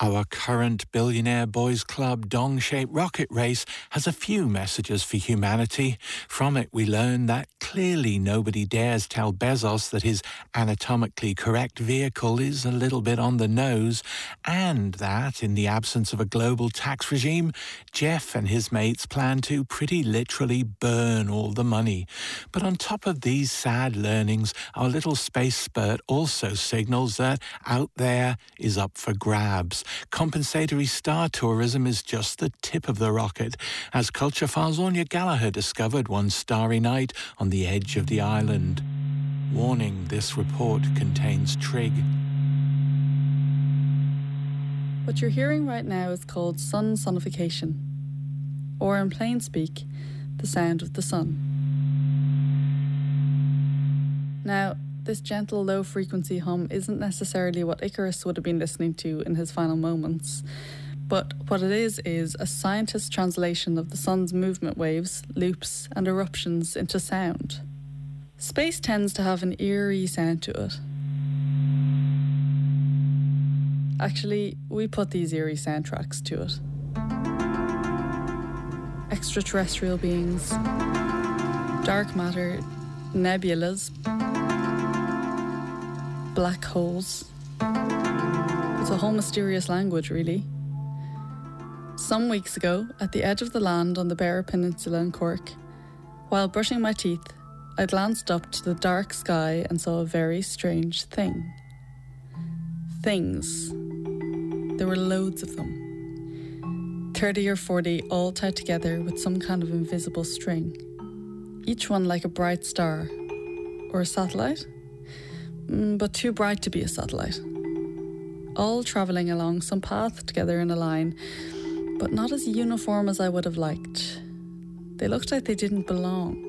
Our current billionaire boys club dong shaped rocket race has a few messages for humanity. From it, we learn that clearly nobody dares tell Bezos that his anatomically correct vehicle is a little bit on the nose, and that, in the absence of a global tax regime, Jeff and his mates plan to pretty literally burn all the money. But on top of these sad learnings, our little space spurt also signals that out there is up for grabs. Compensatory star tourism is just the tip of the rocket, as culture files Aine Gallagher discovered one starry night on the edge of the island. Warning this report contains trig. What you're hearing right now is called sun sonification, or in plain speak, the sound of the sun. Now, this gentle, low frequency hum isn't necessarily what Icarus would have been listening to in his final moments. But what it is, is a scientist's translation of the sun's movement waves, loops, and eruptions into sound. Space tends to have an eerie sound to it. Actually, we put these eerie soundtracks to it. Extraterrestrial beings, dark matter, nebulas, black holes. It's a whole mysterious language, really. Some weeks ago, at the edge of the land on the Beara Peninsula in Cork, while brushing my teeth, I glanced up to the dark sky and saw a very strange thing. Things. There were loads of them. 30 or 40 all tied together with some kind of invisible string. Each one like a bright star. Or a satellite? Mm, but too bright to be a satellite. All travelling along some path together in a line, but not as uniform as I would have liked. They looked like they didn't belong.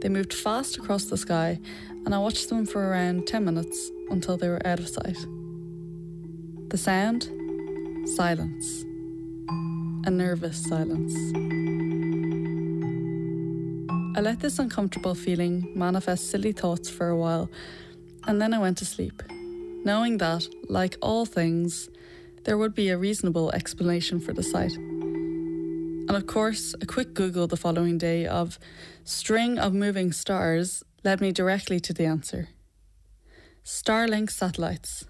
They moved fast across the sky, and I watched them for around 10 minutes until they were out of sight. The sound? Silence. A nervous silence. I let this uncomfortable feeling manifest silly thoughts for a while and then I went to sleep, knowing that, like all things, there would be a reasonable explanation for the sight. And of course, a quick Google the following day of string of moving stars led me directly to the answer. Starlink satellites.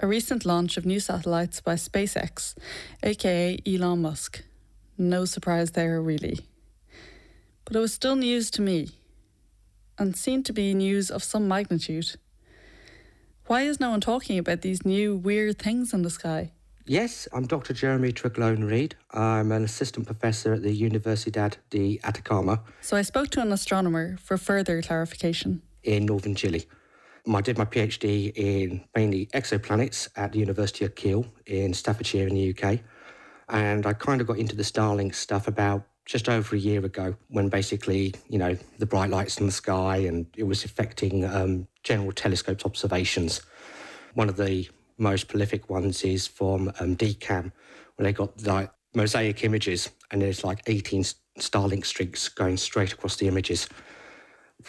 A recent launch of new satellites by SpaceX, aka Elon Musk. No surprise there, really. But it was still news to me and seemed to be news of some magnitude. Why is no one talking about these new weird things in the sky? Yes, I'm Dr. Jeremy Tregloan-Reed. I'm an assistant professor at the Universidad de Atacama. So I spoke to an astronomer for further clarification. In northern Chile. I did my PhD in mainly exoplanets at the University of Keele in Staffordshire in the UK. And I kind of got into the Starlink stuff about just over a year ago when basically, you know, the bright lights in the sky and it was affecting um, general telescopes observations. One of the most prolific ones is from um, DECAM, where they got like mosaic images and there's like 18 Starlink streaks going straight across the images.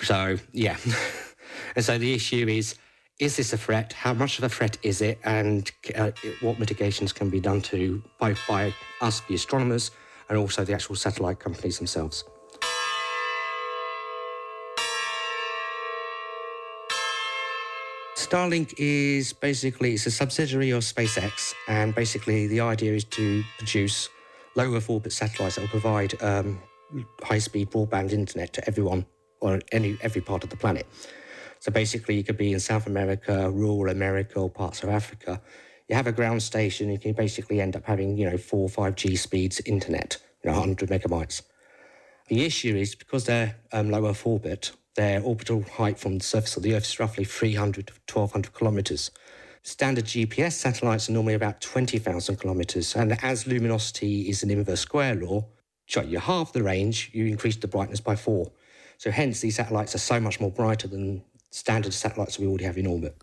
So, yeah. and so the issue is is this a threat? How much of a threat is it? And uh, what mitigations can be done to both by us, the astronomers, and also the actual satellite companies themselves. Starlink is basically it's a subsidiary of SpaceX, and basically the idea is to produce low Earth orbit satellites that will provide um, high-speed broadband internet to everyone or any every part of the planet. So basically, you could be in South America, rural America, or parts of Africa, you have a ground station, you can basically end up having, you know, four or five G speeds internet, you know, 100 megabytes. The issue is because they're um, low Earth orbit, their orbital height from the surface of the Earth is roughly 300 to 1200 kilometers. Standard GPS satellites are normally about 20,000 kilometers. And as luminosity is an inverse square law, so you halve the range, you increase the brightness by four. So hence, these satellites are so much more brighter than standard satellites we already have in orbit.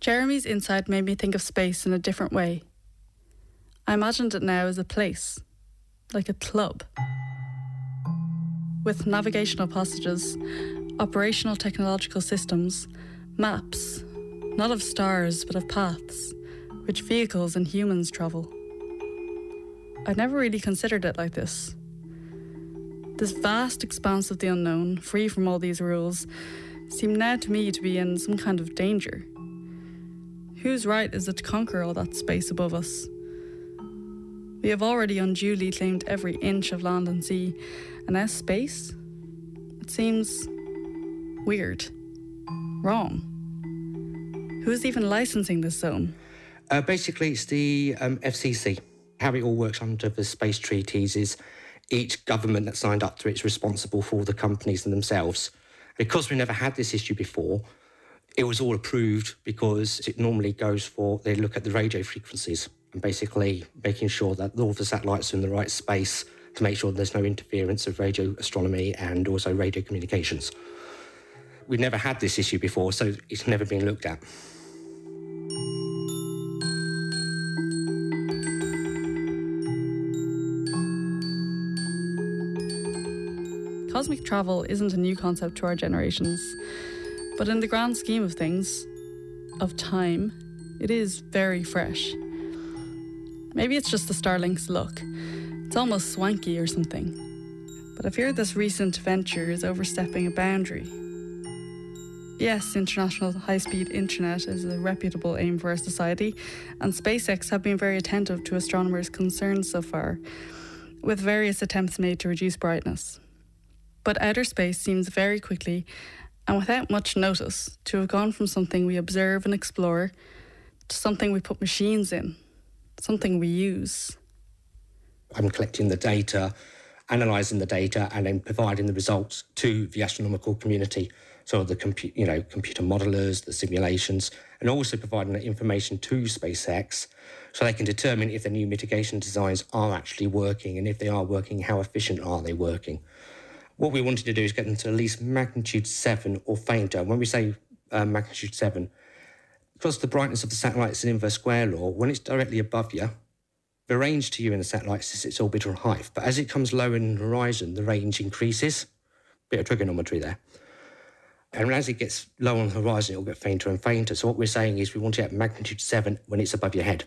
Jeremy's insight made me think of space in a different way. I imagined it now as a place, like a club. With navigational passages, operational technological systems, maps, not of stars but of paths, which vehicles and humans travel. I'd never really considered it like this. This vast expanse of the unknown, free from all these rules, seemed now to me to be in some kind of danger. Whose right is it to conquer all that space above us? We have already unduly claimed every inch of land and sea, and now space? It seems weird. Wrong. Who is even licensing this zone? Uh, basically, it's the um, FCC. How it all works under the space treaties is each government that signed up to it is responsible for the companies and themselves. Because we never had this issue before, it was all approved because it normally goes for they look at the radio frequencies and basically making sure that all the satellites are in the right space to make sure there's no interference of radio astronomy and also radio communications. We've never had this issue before, so it's never been looked at. cosmic travel isn't a new concept to our generations, but in the grand scheme of things, of time, it is very fresh. Maybe it's just the Starlink's look. It's almost swanky or something. But I fear this recent venture is overstepping a boundary. Yes, international high speed internet is a reputable aim for our society, and SpaceX have been very attentive to astronomers' concerns so far, with various attempts made to reduce brightness. But outer space seems very quickly and without much notice to have gone from something we observe and explore to something we put machines in, something we use. I'm collecting the data, analysing the data, and then providing the results to the astronomical community. So the compu- you know computer modelers, the simulations, and also providing that information to SpaceX so they can determine if the new mitigation designs are actually working, and if they are working, how efficient are they working. What we wanted to do is get them to at least magnitude 7 or fainter. When we say uh, magnitude 7, because the brightness of the satellite is an inverse square law, when it's directly above you, the range to you in the satellite is its orbital height. But as it comes lower in the horizon, the range increases. Bit of trigonometry there. And as it gets lower on the horizon, it'll get fainter and fainter. So what we're saying is we want it at magnitude 7 when it's above your head.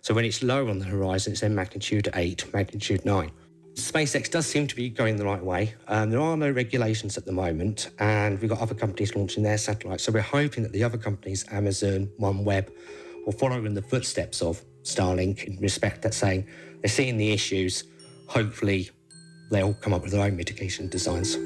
So when it's lower on the horizon, it's then magnitude 8, magnitude 9. SpaceX does seem to be going the right way. Um, there are no regulations at the moment, and we've got other companies launching their satellites. So we're hoping that the other companies, Amazon, OneWeb, will follow in the footsteps of Starlink in respect that saying they're seeing the issues. Hopefully, they'll come up with their own mitigation designs.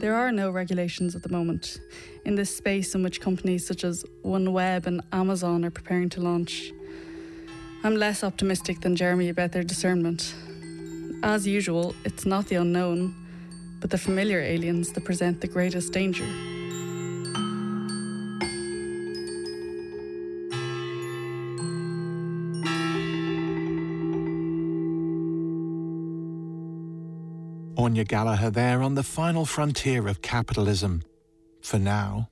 There are no regulations at the moment in this space in which companies such as OneWeb and Amazon are preparing to launch. I'm less optimistic than Jeremy about their discernment. As usual, it's not the unknown, but the familiar aliens that present the greatest danger. Aine Gallagher there on the final frontier of capitalism. For now.